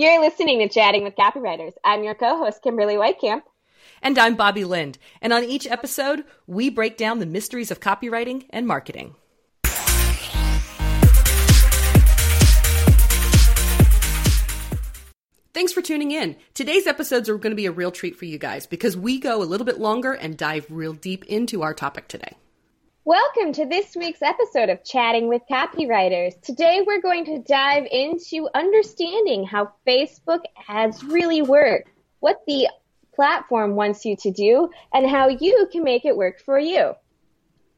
You're listening to Chatting with Copywriters. I'm your co-host, Kimberly Whitecamp. And I'm Bobby Lind. And on each episode, we break down the mysteries of copywriting and marketing. Thanks for tuning in. Today's episodes are going to be a real treat for you guys because we go a little bit longer and dive real deep into our topic today. Welcome to this week's episode of Chatting with Copywriters. Today we're going to dive into understanding how Facebook ads really work, what the platform wants you to do, and how you can make it work for you.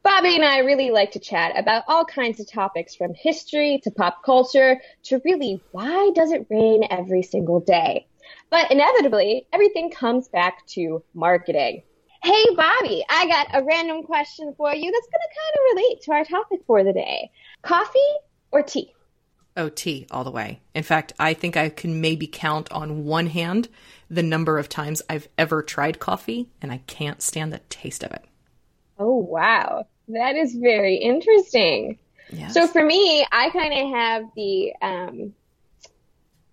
Bobby and I really like to chat about all kinds of topics from history to pop culture to really why does it rain every single day? But inevitably, everything comes back to marketing. Hey, Bobby, I got a random question for you that's going to kind of relate to our topic for the day. Coffee or tea? Oh, tea all the way. In fact, I think I can maybe count on one hand the number of times I've ever tried coffee, and I can't stand the taste of it. Oh, wow. That is very interesting. Yes. So for me, I kind of have the, um,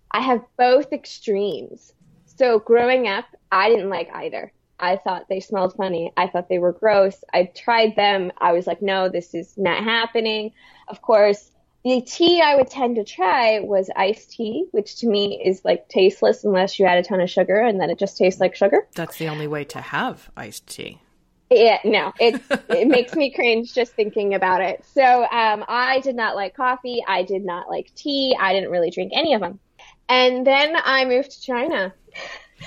I have both extremes. So growing up, I didn't like either. I thought they smelled funny. I thought they were gross. I tried them. I was like, no, this is not happening. Of course, the tea I would tend to try was iced tea, which to me is like tasteless unless you add a ton of sugar and then it just tastes like sugar. That's the only way to have iced tea. Yeah, no, it it makes me cringe just thinking about it. So um, I did not like coffee. I did not like tea. I didn't really drink any of them. And then I moved to China.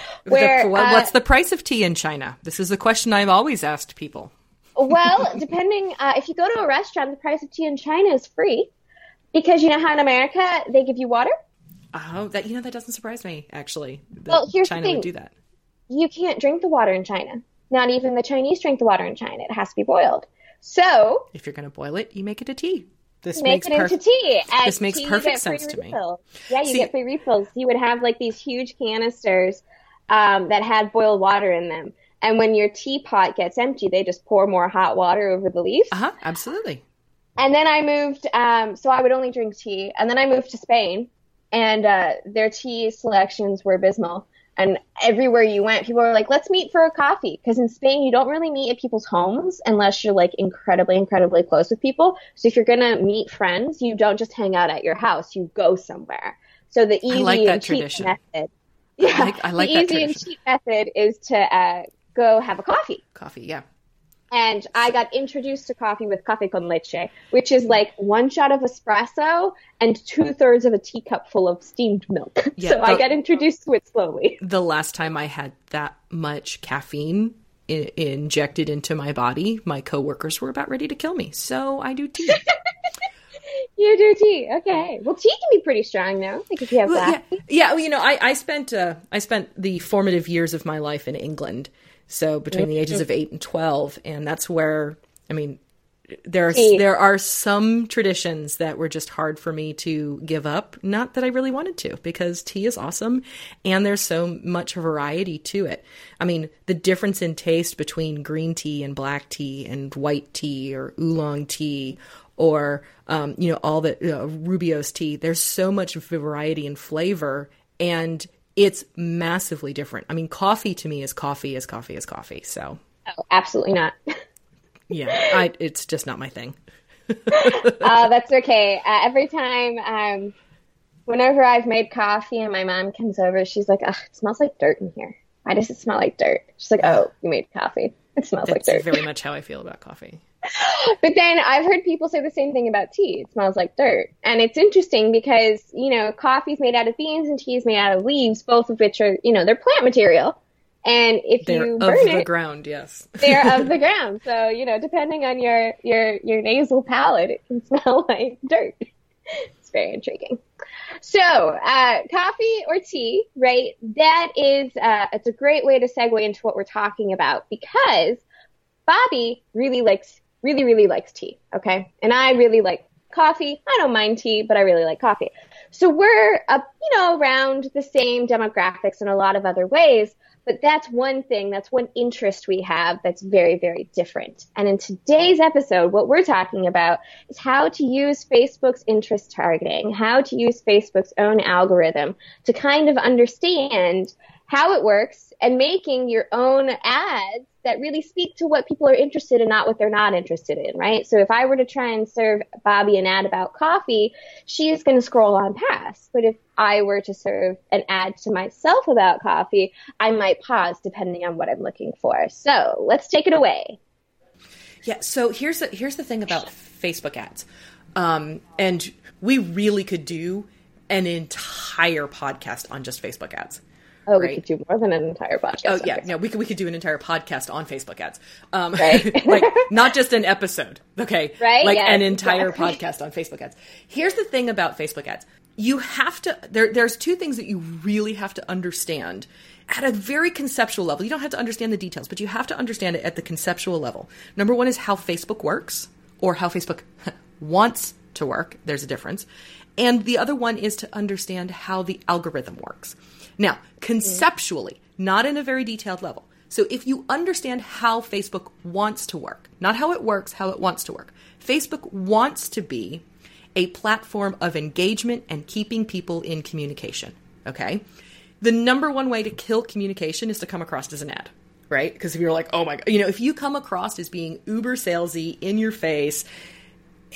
Where, the, what's uh, the price of tea in China? This is a question I've always asked people. well, depending, uh, if you go to a restaurant, the price of tea in China is free because you know how in America they give you water. Oh, that you know that doesn't surprise me actually. well, here's China the thing. would do that. You can't drink the water in China. Not even the Chinese drink the water in China. It has to be boiled. So, if you're going to boil it, you make it a tea. This make makes it perf- into tea. this makes tea, perfect sense to me. Yeah, you See, get free refills. You would have like these huge canisters um, that had boiled water in them. And when your teapot gets empty, they just pour more hot water over the leaves. Uh huh. Absolutely. And then I moved, um, so I would only drink tea. And then I moved to Spain, and uh, their tea selections were abysmal. And everywhere you went, people were like, let's meet for a coffee. Because in Spain, you don't really meet at people's homes unless you're like incredibly, incredibly close with people. So if you're going to meet friends, you don't just hang out at your house, you go somewhere. So the easy like and cheap tradition. method. Yeah, I like, I like the easy tradition. and cheap method is to uh, go have a coffee. Coffee, yeah and I got introduced to coffee with cafe con leche, which is like one shot of espresso and two thirds of a teacup full of steamed milk. Yeah, so the, I got introduced to it slowly. The last time I had that much caffeine I- injected into my body, my coworkers were about ready to kill me. So I do tea. you do tea, okay? Well, tea can be pretty strong, though. Like if you have well, that. Yeah, yeah well, you know, I, I spent uh, I spent the formative years of my life in England so between the ages of eight and twelve, and that's where I mean, there are there are some traditions that were just hard for me to give up. Not that I really wanted to, because tea is awesome, and there's so much variety to it. I mean, the difference in taste between green tea and black tea and white tea or oolong tea or um, you know all the uh, Rooibos tea. There's so much variety and flavor, and it's massively different. I mean, coffee to me is coffee is coffee is coffee. So, oh, absolutely not. yeah, I, it's just not my thing. uh, that's okay. Uh, every time, um, whenever I've made coffee and my mom comes over, she's like, "Ugh, it smells like dirt in here. Why does it smell like dirt?" She's like, "Oh, you made coffee. It smells that's like dirt." Very much how I feel about coffee. but then I've heard people say the same thing about tea. It smells like dirt. And it's interesting because, you know, coffee's made out of beans and tea is made out of leaves, both of which are, you know, they're plant material. And if they're you burn of the ground, yes. they're of the ground. So, you know, depending on your, your, your nasal palate, it can smell like dirt. It's very intriguing. So, uh, coffee or tea, right? That is, uh, it's a great way to segue into what we're talking about because Bobby really likes really, really likes tea. Okay. And I really like coffee. I don't mind tea, but I really like coffee. So we're up, you know, around the same demographics in a lot of other ways, but that's one thing, that's one interest we have that's very, very different. And in today's episode, what we're talking about is how to use Facebook's interest targeting, how to use Facebook's own algorithm to kind of understand how it works and making your own ads that really speak to what people are interested in, not what they're not interested in, right? So if I were to try and serve Bobby an ad about coffee, she's going to scroll on past. But if I were to serve an ad to myself about coffee, I might pause depending on what I'm looking for. So let's take it away. Yeah. So here's the, here's the thing about Facebook ads, um, and we really could do an entire podcast on just Facebook ads. Oh, right? we could do more than an entire podcast. Oh, yeah, no, we could we could do an entire podcast on Facebook ads, um, right? like not just an episode, okay? Right, like an entire exactly. podcast on Facebook ads. Here's the thing about Facebook ads: you have to there. There's two things that you really have to understand at a very conceptual level. You don't have to understand the details, but you have to understand it at the conceptual level. Number one is how Facebook works, or how Facebook wants to work. There's a difference, and the other one is to understand how the algorithm works. Now, conceptually, not in a very detailed level. So if you understand how Facebook wants to work, not how it works, how it wants to work, Facebook wants to be a platform of engagement and keeping people in communication. Okay. The number one way to kill communication is to come across as an ad, right? Because if you're like, oh my God, you know, if you come across as being uber salesy, in your face,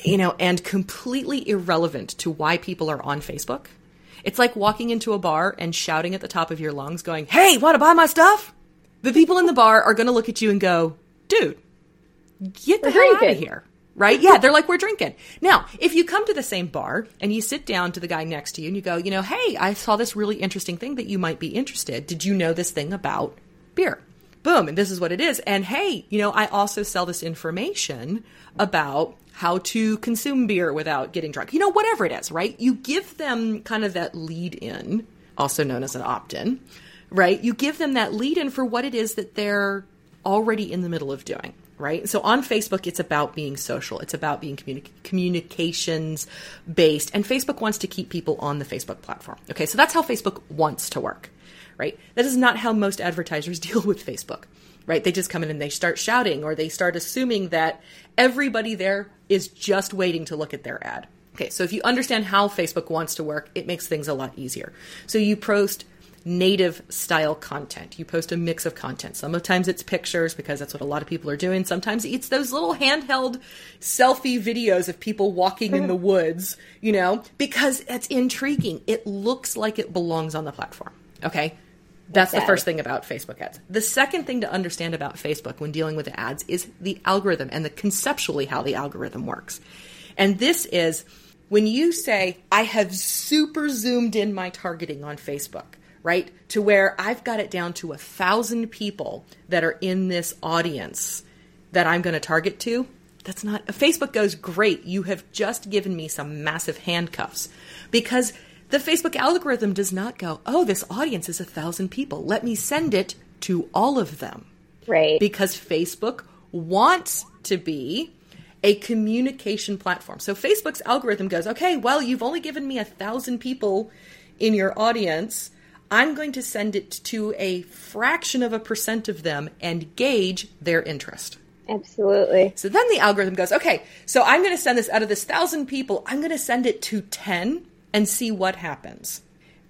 you know, and completely irrelevant to why people are on Facebook, it's like walking into a bar and shouting at the top of your lungs, going, Hey, want to buy my stuff? The people in the bar are going to look at you and go, Dude, get the hell out of here. Right? Yeah, they're like, We're drinking. Now, if you come to the same bar and you sit down to the guy next to you and you go, You know, hey, I saw this really interesting thing that you might be interested. Did you know this thing about beer? Boom, and this is what it is. And hey, you know, I also sell this information about how to consume beer without getting drunk. You know, whatever it is, right? You give them kind of that lead in, also known as an opt in, right? You give them that lead in for what it is that they're already in the middle of doing, right? So on Facebook, it's about being social, it's about being communi- communications based, and Facebook wants to keep people on the Facebook platform. Okay, so that's how Facebook wants to work, right? That is not how most advertisers deal with Facebook right? They just come in and they start shouting or they start assuming that everybody there is just waiting to look at their ad. Okay, so if you understand how Facebook wants to work, it makes things a lot easier. So you post native style content. You post a mix of content. Sometimes it's pictures because that's what a lot of people are doing. Sometimes it's those little handheld selfie videos of people walking in the woods, you know, because it's intriguing. It looks like it belongs on the platform. Okay. That's the first thing about Facebook ads. The second thing to understand about Facebook when dealing with the ads is the algorithm and the conceptually how the algorithm works. And this is when you say, I have super zoomed in my targeting on Facebook, right? To where I've got it down to a thousand people that are in this audience that I'm going to target to. That's not, Facebook goes, great. You have just given me some massive handcuffs because the Facebook algorithm does not go, oh, this audience is a thousand people. Let me send it to all of them. Right. Because Facebook wants to be a communication platform. So Facebook's algorithm goes, okay, well, you've only given me a thousand people in your audience. I'm going to send it to a fraction of a percent of them and gauge their interest. Absolutely. So then the algorithm goes, okay, so I'm going to send this out of this thousand people, I'm going to send it to 10 and see what happens.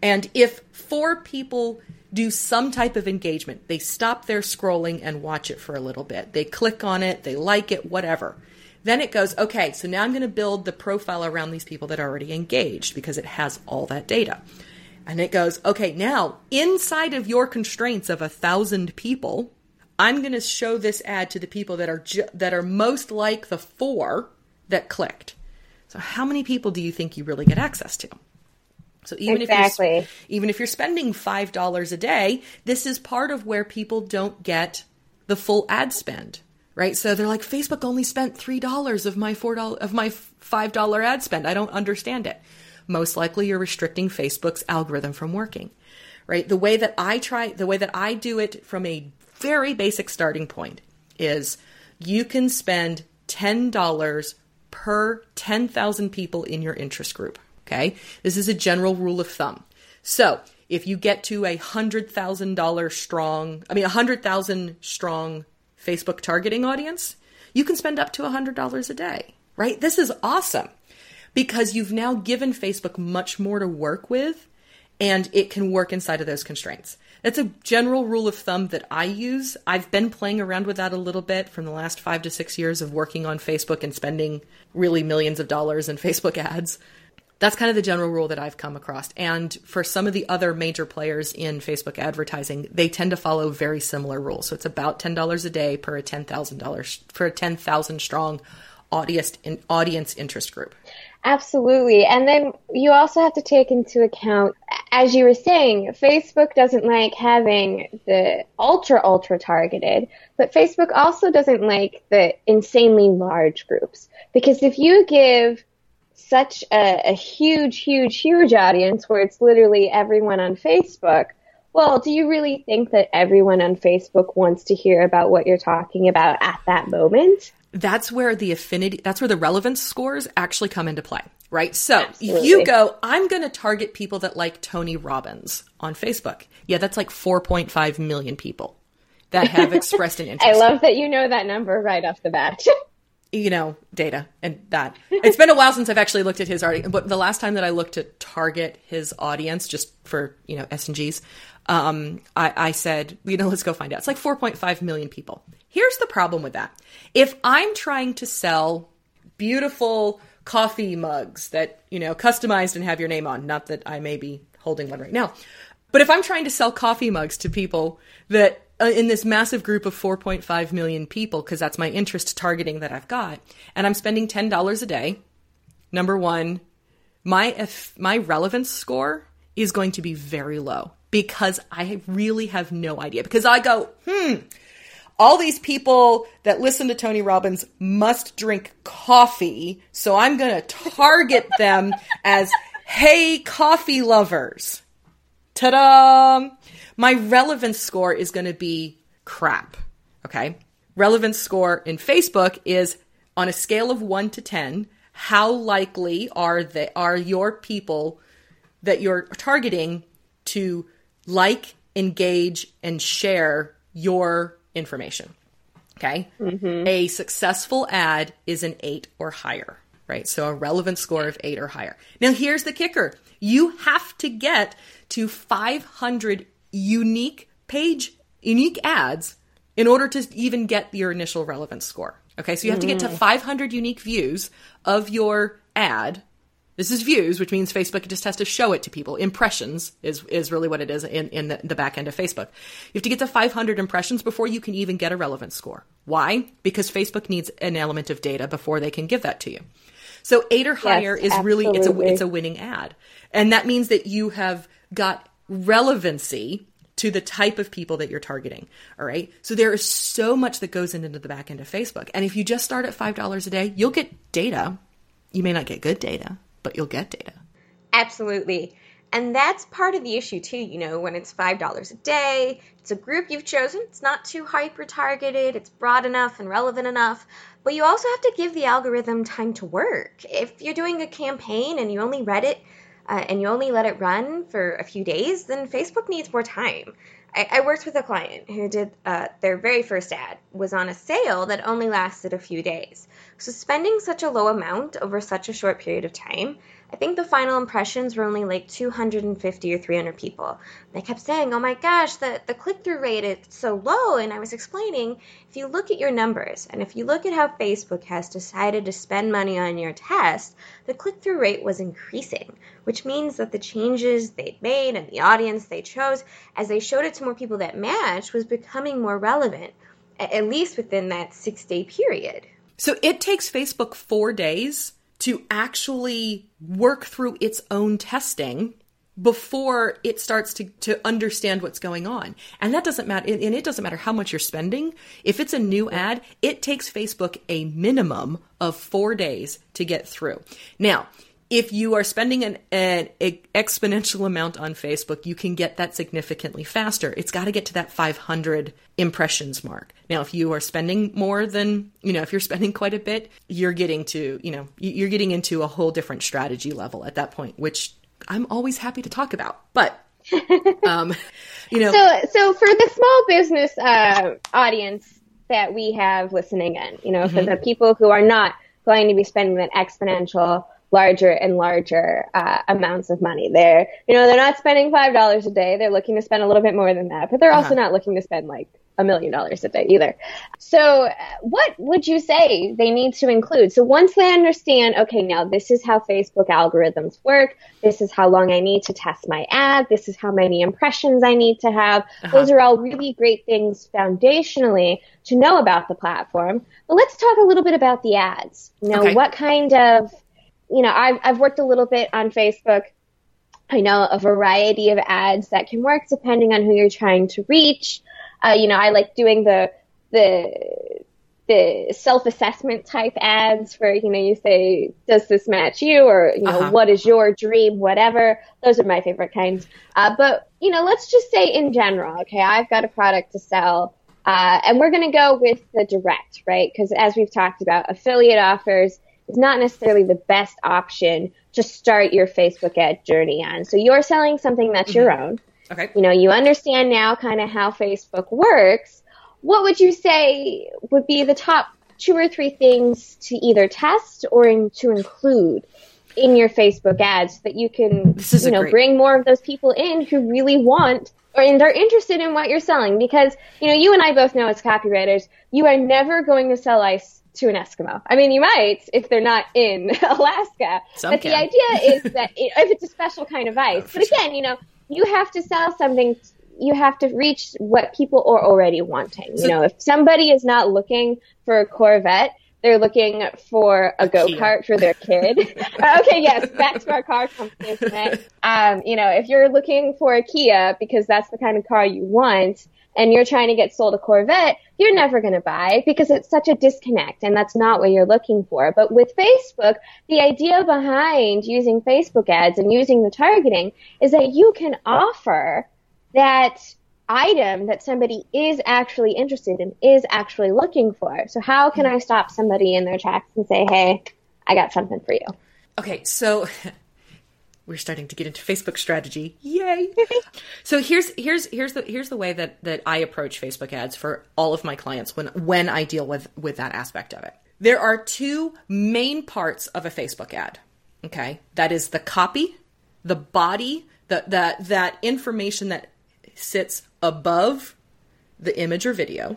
And if four people do some type of engagement, they stop their scrolling and watch it for a little bit, they click on it, they like it, whatever. Then it goes, okay, so now I'm going to build the profile around these people that are already engaged because it has all that data. And it goes, okay, now inside of your constraints of a thousand people, I'm going to show this ad to the people that are ju- that are most like the four that clicked. So how many people do you think you really get access to? So even exactly. if you're, even if you're spending five dollars a day, this is part of where people don't get the full ad spend, right? So they're like, Facebook only spent three dollars of my four dollar of my five dollar ad spend. I don't understand it. Most likely, you're restricting Facebook's algorithm from working, right? The way that I try, the way that I do it from a very basic starting point is you can spend ten dollars per 10,000 people in your interest group. Okay. This is a general rule of thumb. So if you get to a hundred thousand dollar strong, I mean, a hundred thousand strong Facebook targeting audience, you can spend up to a hundred dollars a day, right? This is awesome because you've now given Facebook much more to work with and it can work inside of those constraints. That's a general rule of thumb that I use. I've been playing around with that a little bit from the last five to six years of working on Facebook and spending really millions of dollars in Facebook ads. That's kind of the general rule that I've come across. And for some of the other major players in Facebook advertising, they tend to follow very similar rules. So it's about $10 a day per a $10,000 for a 10,000 strong audience audience interest group. Absolutely. And then you also have to take into account, as you were saying, Facebook doesn't like having the ultra, ultra targeted, but Facebook also doesn't like the insanely large groups. Because if you give such a, a huge, huge, huge audience where it's literally everyone on Facebook, well, do you really think that everyone on Facebook wants to hear about what you're talking about at that moment? that's where the affinity, that's where the relevance scores actually come into play, right? So Absolutely. if you go, I'm going to target people that like Tony Robbins on Facebook. Yeah, that's like 4.5 million people that have expressed an interest. I love that you know that number right off the bat. you know, data and that. It's been a while since I've actually looked at his audience, but the last time that I looked to target his audience just for, you know, S and Gs, um, I, I said, you know, let's go find out. It's like 4.5 million people. Here's the problem with that. If I'm trying to sell beautiful coffee mugs that, you know, customized and have your name on, not that I may be holding one right now, but if I'm trying to sell coffee mugs to people that uh, in this massive group of 4.5 million people, because that's my interest targeting that I've got, and I'm spending $10 a day, number one, my, my relevance score is going to be very low because I really have no idea. Because I go, hmm, all these people that listen to Tony Robbins must drink coffee, so I'm going to target them as, hey, coffee lovers. Ta da! My relevance score is going to be crap. Okay. Relevance score in Facebook is on a scale of one to 10. How likely are they, are your people that you're targeting to like, engage, and share your information. Okay. Mm-hmm. A successful ad is an eight or higher, right? So a relevant score of eight or higher. Now, here's the kicker you have to get to 500 unique page, unique ads in order to even get your initial relevance score. Okay. So you have to get to mm. 500 unique views of your ad this is views, which means Facebook just has to show it to people. Impressions is, is really what it is in, in the, the back end of Facebook. You have to get to 500 impressions before you can even get a relevance score. Why? Because Facebook needs an element of data before they can give that to you. So eight or higher yes, is really, it's a, it's a winning ad. And that means that you have got relevancy to the type of people that you're targeting. All right. So there is so much that goes into the back end of Facebook. And if you just start at $5 a day, you'll get data. You may not get good data, but you'll get data. Absolutely. And that's part of the issue too, you know, when it's $5 a day, it's a group you've chosen, it's not too hyper targeted, it's broad enough and relevant enough, but you also have to give the algorithm time to work. If you're doing a campaign and you only read it uh, and you only let it run for a few days, then Facebook needs more time. I, I worked with a client who did uh, their very first ad was on a sale that only lasted a few days. So spending such a low amount over such a short period of time, I think the final impressions were only like 250 or 300 people. They kept saying, "Oh my gosh, the the click-through rate is so low." And I was explaining, if you look at your numbers and if you look at how Facebook has decided to spend money on your test, the click-through rate was increasing, which means that the changes they'd made and the audience they chose as they showed it to more people that matched was becoming more relevant, at least within that 6-day period. So it takes Facebook four days to actually work through its own testing before it starts to, to understand what's going on. And that doesn't matter. And it doesn't matter how much you're spending. If it's a new ad, it takes Facebook a minimum of four days to get through. Now, if you are spending an, an, exponential amount on Facebook, you can get that significantly faster. It's got to get to that 500 impressions mark. Now, if you are spending more than, you know, if you're spending quite a bit, you're getting to, you know, you're getting into a whole different strategy level at that point, which I'm always happy to talk about. But, um, you know, so so for the small business uh, audience that we have listening in, you know, mm-hmm. for the people who are not going to be spending that exponential larger and larger uh, amounts of money. They're, you know, they're not spending five dollars a day. They're looking to spend a little bit more than that, but they're also uh-huh. not looking to spend like a million dollars a day either. So, uh, what would you say they need to include? So, once they understand, okay, now this is how Facebook algorithms work. This is how long I need to test my ad. This is how many impressions I need to have. Uh-huh. Those are all really great things foundationally to know about the platform. But let's talk a little bit about the ads. Now, okay. what kind of you know, I've, I've worked a little bit on Facebook. I know a variety of ads that can work depending on who you're trying to reach. Uh, you know, I like doing the, the, the self-assessment type ads where, you know, you say, does this match you? Or, you know, uh-huh. what is your dream? Whatever. Those are my favorite kinds. Uh, but, you know, let's just say in general, okay, I've got a product to sell. Uh, and we're going to go with the direct, right? Because as we've talked about, affiliate offers is not necessarily the best option to start your Facebook ad journey on. So you're selling something that's mm-hmm. your own. Okay. You know, you understand now kind of how Facebook works. What would you say would be the top two or three things to either test or in, to include in your Facebook ads so that you can, you know, great... bring more of those people in who really want or and are interested in what you're selling because, you know, you and I both know as copywriters, you are never going to sell ice to an Eskimo. I mean, you might if they're not in Alaska. Some but can. the idea is that it, if it's a special kind of ice. But again, you know, you have to sell something. You have to reach what people are already wanting. You know, if somebody is not looking for a Corvette, they're looking for a, a go kart for their kid. okay, yes, back to our car company. Um, you know, if you're looking for a Kia because that's the kind of car you want, and you're trying to get sold a Corvette, you're never going to buy because it's such a disconnect and that's not what you're looking for. But with Facebook, the idea behind using Facebook ads and using the targeting is that you can offer that item that somebody is actually interested in, is actually looking for. So how can I stop somebody in their tracks and say, hey, I got something for you? Okay, so we're starting to get into Facebook strategy. Yay! so here's here's here's the here's the way that that I approach Facebook ads for all of my clients when when I deal with with that aspect of it. There are two main parts of a Facebook ad. Okay, that is the copy, the body, the that that information that sits above the image or video.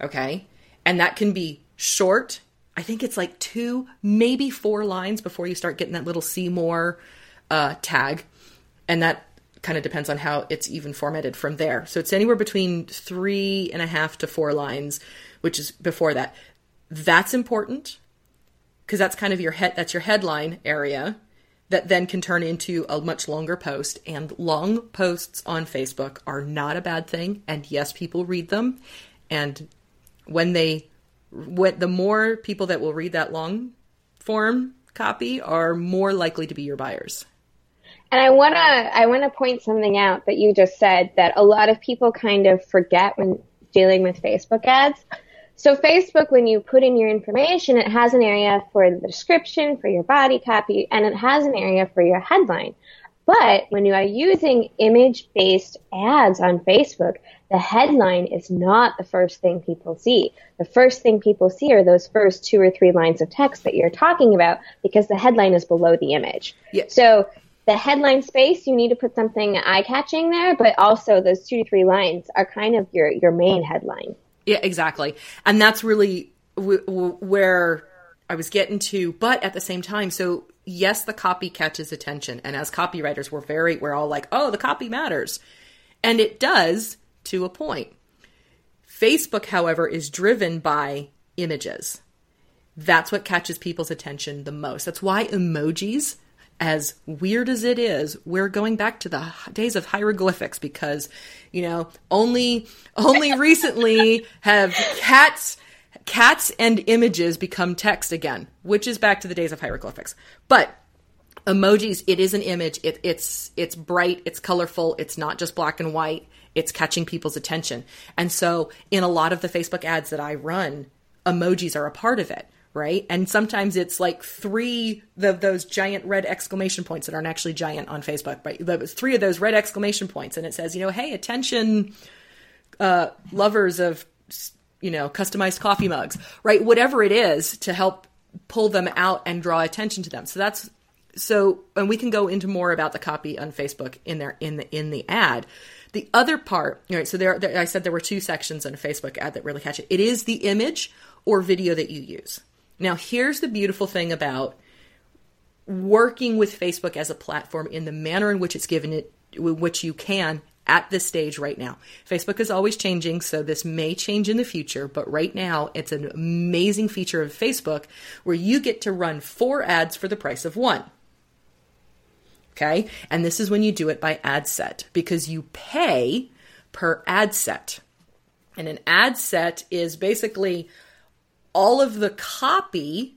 Okay, and that can be short. I think it's like two, maybe four lines before you start getting that little see more uh, tag, and that kind of depends on how it's even formatted from there. So it's anywhere between three and a half to four lines, which is before that. That's important because that's kind of your head. That's your headline area that then can turn into a much longer post. And long posts on Facebook are not a bad thing. And yes, people read them. And when they, the more people that will read that long form copy are more likely to be your buyers. And I want to I want to point something out that you just said that a lot of people kind of forget when dealing with Facebook ads. So Facebook, when you put in your information, it has an area for the description, for your body copy, and it has an area for your headline. But when you are using image-based ads on Facebook, the headline is not the first thing people see. The first thing people see are those first two or three lines of text that you're talking about because the headline is below the image. Yes. So the headline space, you need to put something eye catching there, but also those two to three lines are kind of your, your main headline. Yeah, exactly. And that's really w- w- where I was getting to, but at the same time, so yes, the copy catches attention. And as copywriters, we're very, we're all like, oh, the copy matters. And it does to a point. Facebook, however, is driven by images. That's what catches people's attention the most. That's why emojis as weird as it is, we're going back to the days of hieroglyphics because, you know, only only recently have cats cats and images become text again, which is back to the days of hieroglyphics. But emojis it is an image. It, it's it's bright it's colorful it's not just black and white. It's catching people's attention. And so in a lot of the facebook ads that i run emojis are a part of it right and sometimes it's like three of those giant red exclamation points that aren't actually giant on facebook but three of those red exclamation points and it says you know hey attention uh, lovers of you know customized coffee mugs right whatever it is to help pull them out and draw attention to them so that's so and we can go into more about the copy on Facebook in there in the in the ad. The other part, right? So there, there, I said there were two sections in a Facebook ad that really catch it. It is the image or video that you use. Now, here's the beautiful thing about working with Facebook as a platform in the manner in which it's given it, which you can at this stage right now. Facebook is always changing, so this may change in the future, but right now it's an amazing feature of Facebook where you get to run four ads for the price of one. Okay. And this is when you do it by ad set because you pay per ad set. And an ad set is basically all of the copy.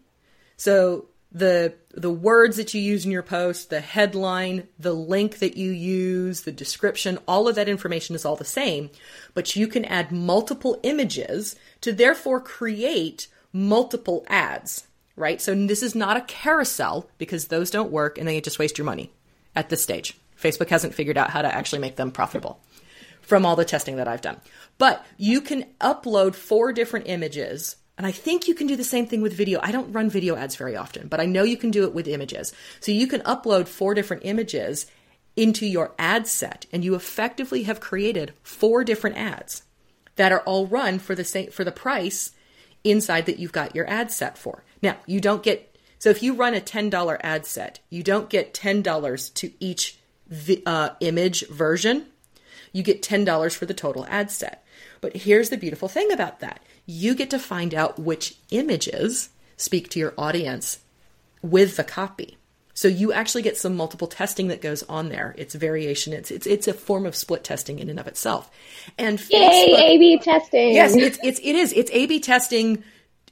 So the the words that you use in your post, the headline, the link that you use, the description, all of that information is all the same, but you can add multiple images to therefore create multiple ads, right? So this is not a carousel because those don't work and they just waste your money at this stage. Facebook hasn't figured out how to actually make them profitable from all the testing that I've done. But you can upload four different images. And I think you can do the same thing with video. I don't run video ads very often, but I know you can do it with images. So you can upload four different images into your ad set and you effectively have created four different ads that are all run for the same for the price inside that you've got your ad set for. Now, you don't get so if you run a $10 ad set, you don't get $10 to each uh, image version. You get $10 for the total ad set. But here's the beautiful thing about that you get to find out which images speak to your audience with the copy. So you actually get some multiple testing that goes on there. It's variation. It's it's it's a form of split testing in and of itself. And Facebook, Yay, A/B testing. Yes, it's it's it is. It's A/B testing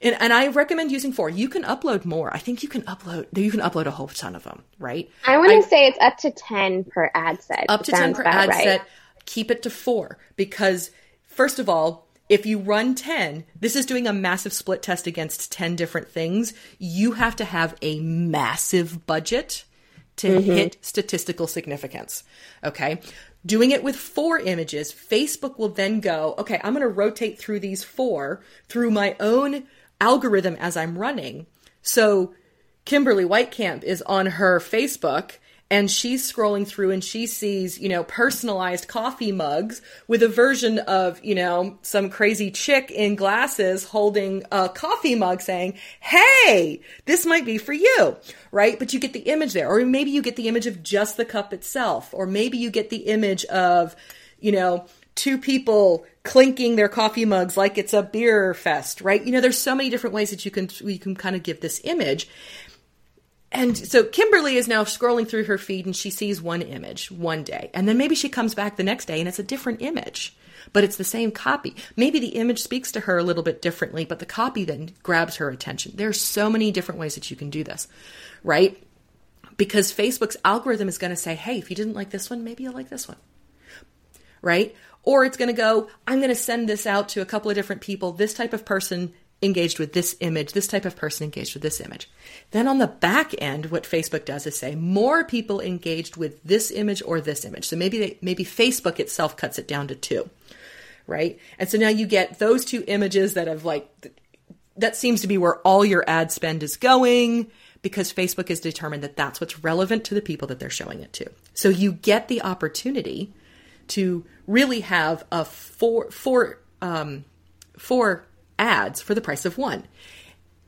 and, and I recommend using four. You can upload more. I think you can upload. You can upload a whole ton of them, right? I want to say it's up to ten per ad set. Up to ten per ad right. set. Keep it to four because first of all, if you run 10, this is doing a massive split test against 10 different things. You have to have a massive budget to mm-hmm. hit statistical significance. Okay. Doing it with four images, Facebook will then go, okay, I'm going to rotate through these four through my own algorithm as I'm running. So Kimberly Whitecamp is on her Facebook and she's scrolling through and she sees, you know, personalized coffee mugs with a version of, you know, some crazy chick in glasses holding a coffee mug saying, Hey, this might be for you, right? But you get the image there. Or maybe you get the image of just the cup itself. Or maybe you get the image of, you know, two people clinking their coffee mugs like it's a beer fest, right? You know, there's so many different ways that you can you can kind of give this image. And so Kimberly is now scrolling through her feed and she sees one image one day. And then maybe she comes back the next day and it's a different image, but it's the same copy. Maybe the image speaks to her a little bit differently, but the copy then grabs her attention. There are so many different ways that you can do this, right? Because Facebook's algorithm is going to say, hey, if you didn't like this one, maybe you'll like this one, right? Or it's going to go, I'm going to send this out to a couple of different people. This type of person engaged with this image, this type of person engaged with this image. Then on the back end, what Facebook does is say more people engaged with this image or this image. So maybe they, maybe Facebook itself cuts it down to two, right? And so now you get those two images that have like that seems to be where all your ad spend is going because Facebook has determined that that's what's relevant to the people that they're showing it to. So you get the opportunity to really have a four four um, four ads for the price of one.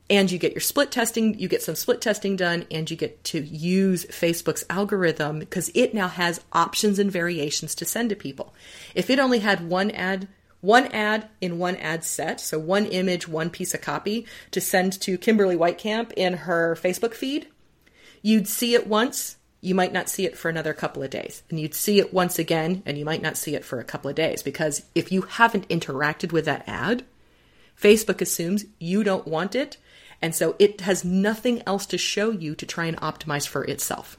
And you get your split testing, you get some split testing done, and you get to use Facebook's algorithm because it now has options and variations to send to people. If it only had one ad, one ad in one ad set, so one image, one piece of copy to send to Kimberly Whitecamp in her Facebook feed, you'd see it once, you might not see it for another couple of days. And you'd see it once again, and you might not see it for a couple of days because if you haven't interacted with that ad, Facebook assumes you don't want it. And so it has nothing else to show you to try and optimize for itself.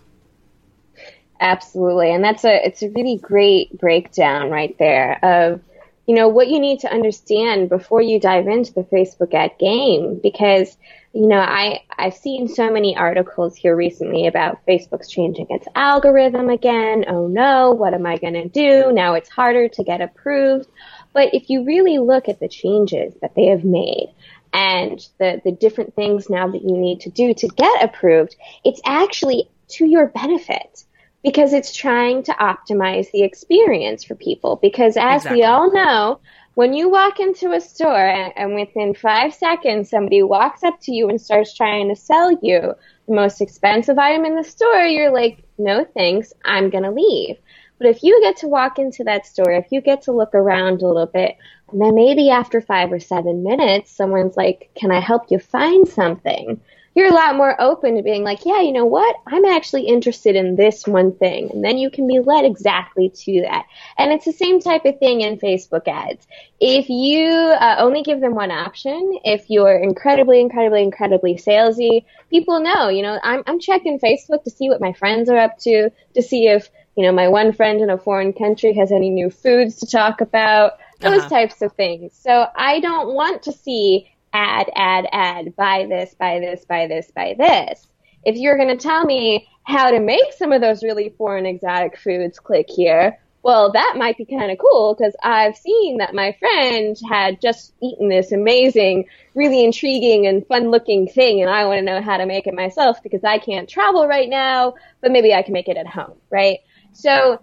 Absolutely. And that's a it's a really great breakdown right there of you know what you need to understand before you dive into the Facebook ad game because you know I I've seen so many articles here recently about Facebook's changing its algorithm again. Oh no, what am I going to do? Now it's harder to get approved. But if you really look at the changes that they have made and the the different things now that you need to do to get approved, it's actually to your benefit because it's trying to optimize the experience for people. Because as exactly. we all know, when you walk into a store and, and, within five seconds somebody walks up to you and starts trying to sell you the most expensive item in the store, you're like, no thanks, I'm going to leave. But if you get to walk into that store, if you get to look around a little bit, and then maybe after five or seven minutes, someone's like, can I help you find something? you're a lot more open to being like, yeah, you know what? I'm actually interested in this one thing. And then you can be led exactly to that. And it's the same type of thing in Facebook ads. If you uh, only give them one option, if you're incredibly, incredibly, incredibly salesy, people know, you know, I'm, I'm checking Facebook to see what my friends are up to, to see if, you know, my one friend in a foreign country has any new foods to talk about, those uh-huh. types of things. So I don't want to see ad, ad, ad, buy this, buy this, buy this, buy this. If you're going to tell me how to make some of those really foreign exotic foods, click here. Well, that might be kind of cool because I've seen that my friend had just eaten this amazing, really intriguing and fun looking thing and I want to know how to make it myself because I can't travel right now, but maybe I can make it at home, right? So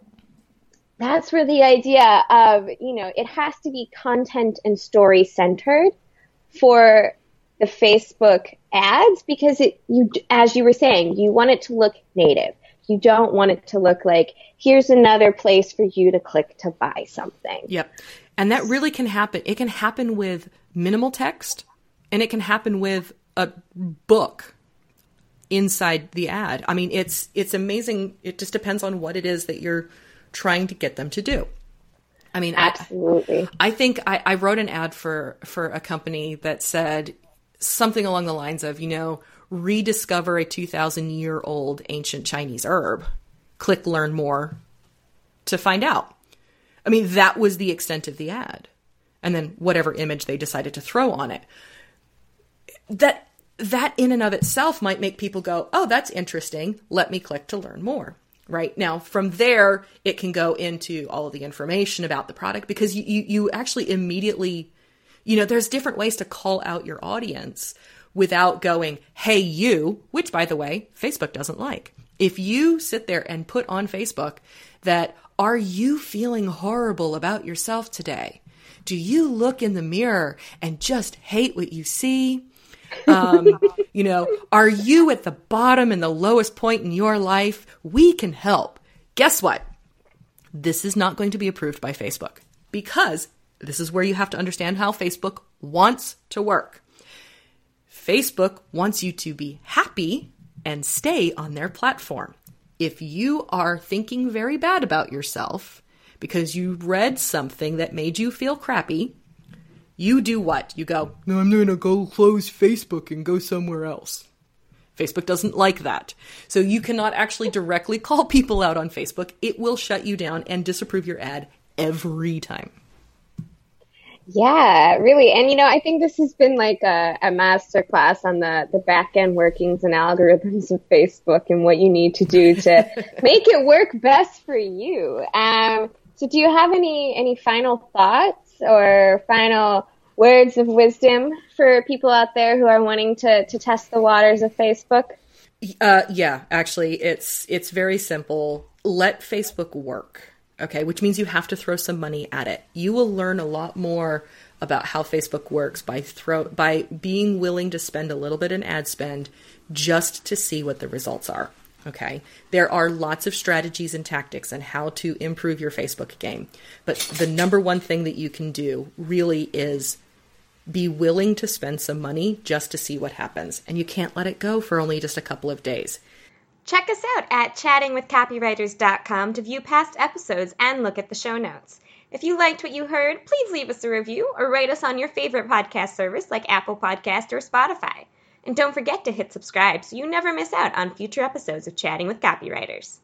that's where the idea of, you know, it has to be content and story centered for the Facebook ads because it you as you were saying, you want it to look native. You don't want it to look like here's another place for you to click to buy something. Yep. And that really can happen. It can happen with minimal text and it can happen with a book inside the ad. I mean, it's it's amazing. It just depends on what it is that you're trying to get them to do. I mean, absolutely. I, I think I, I wrote an ad for for a company that said something along the lines of, you know, rediscover a 2,000 year old ancient Chinese herb. Click learn more to find out. I mean, that was the extent of the ad. And then whatever image they decided to throw on it. That that in and of itself might make people go, "Oh, that's interesting. Let me click to learn more." right now from there it can go into all of the information about the product because you, you, you actually immediately you know there's different ways to call out your audience without going hey you which by the way facebook doesn't like if you sit there and put on facebook that are you feeling horrible about yourself today do you look in the mirror and just hate what you see um, you know, are you at the bottom and the lowest point in your life? We can help. Guess what? This is not going to be approved by Facebook because this is where you have to understand how Facebook wants to work. Facebook wants you to be happy and stay on their platform. If you are thinking very bad about yourself because you read something that made you feel crappy, you do what? You go, no, I'm going to go close Facebook and go somewhere else. Facebook doesn't like that. So you cannot actually directly call people out on Facebook. It will shut you down and disapprove your ad every time. Yeah, really. And you know, I think this has been like a, a master class on the, the back end workings and algorithms of Facebook and what you need to do to make it work best for you. Um, so do you have any, any final thoughts or final words of wisdom for people out there who are wanting to, to test the waters of Facebook? Uh, yeah, actually, it's it's very simple. Let Facebook work. Okay, which means you have to throw some money at it. You will learn a lot more about how Facebook works by throw by being willing to spend a little bit in ad spend just to see what the results are. Okay. There are lots of strategies and tactics on how to improve your Facebook game. But the number one thing that you can do really is be willing to spend some money just to see what happens. And you can't let it go for only just a couple of days. Check us out at chattingwithcopywriters.com to view past episodes and look at the show notes. If you liked what you heard, please leave us a review or rate us on your favorite podcast service like Apple Podcast or Spotify. And don't forget to hit subscribe so you never miss out on future episodes of Chatting with Copywriters.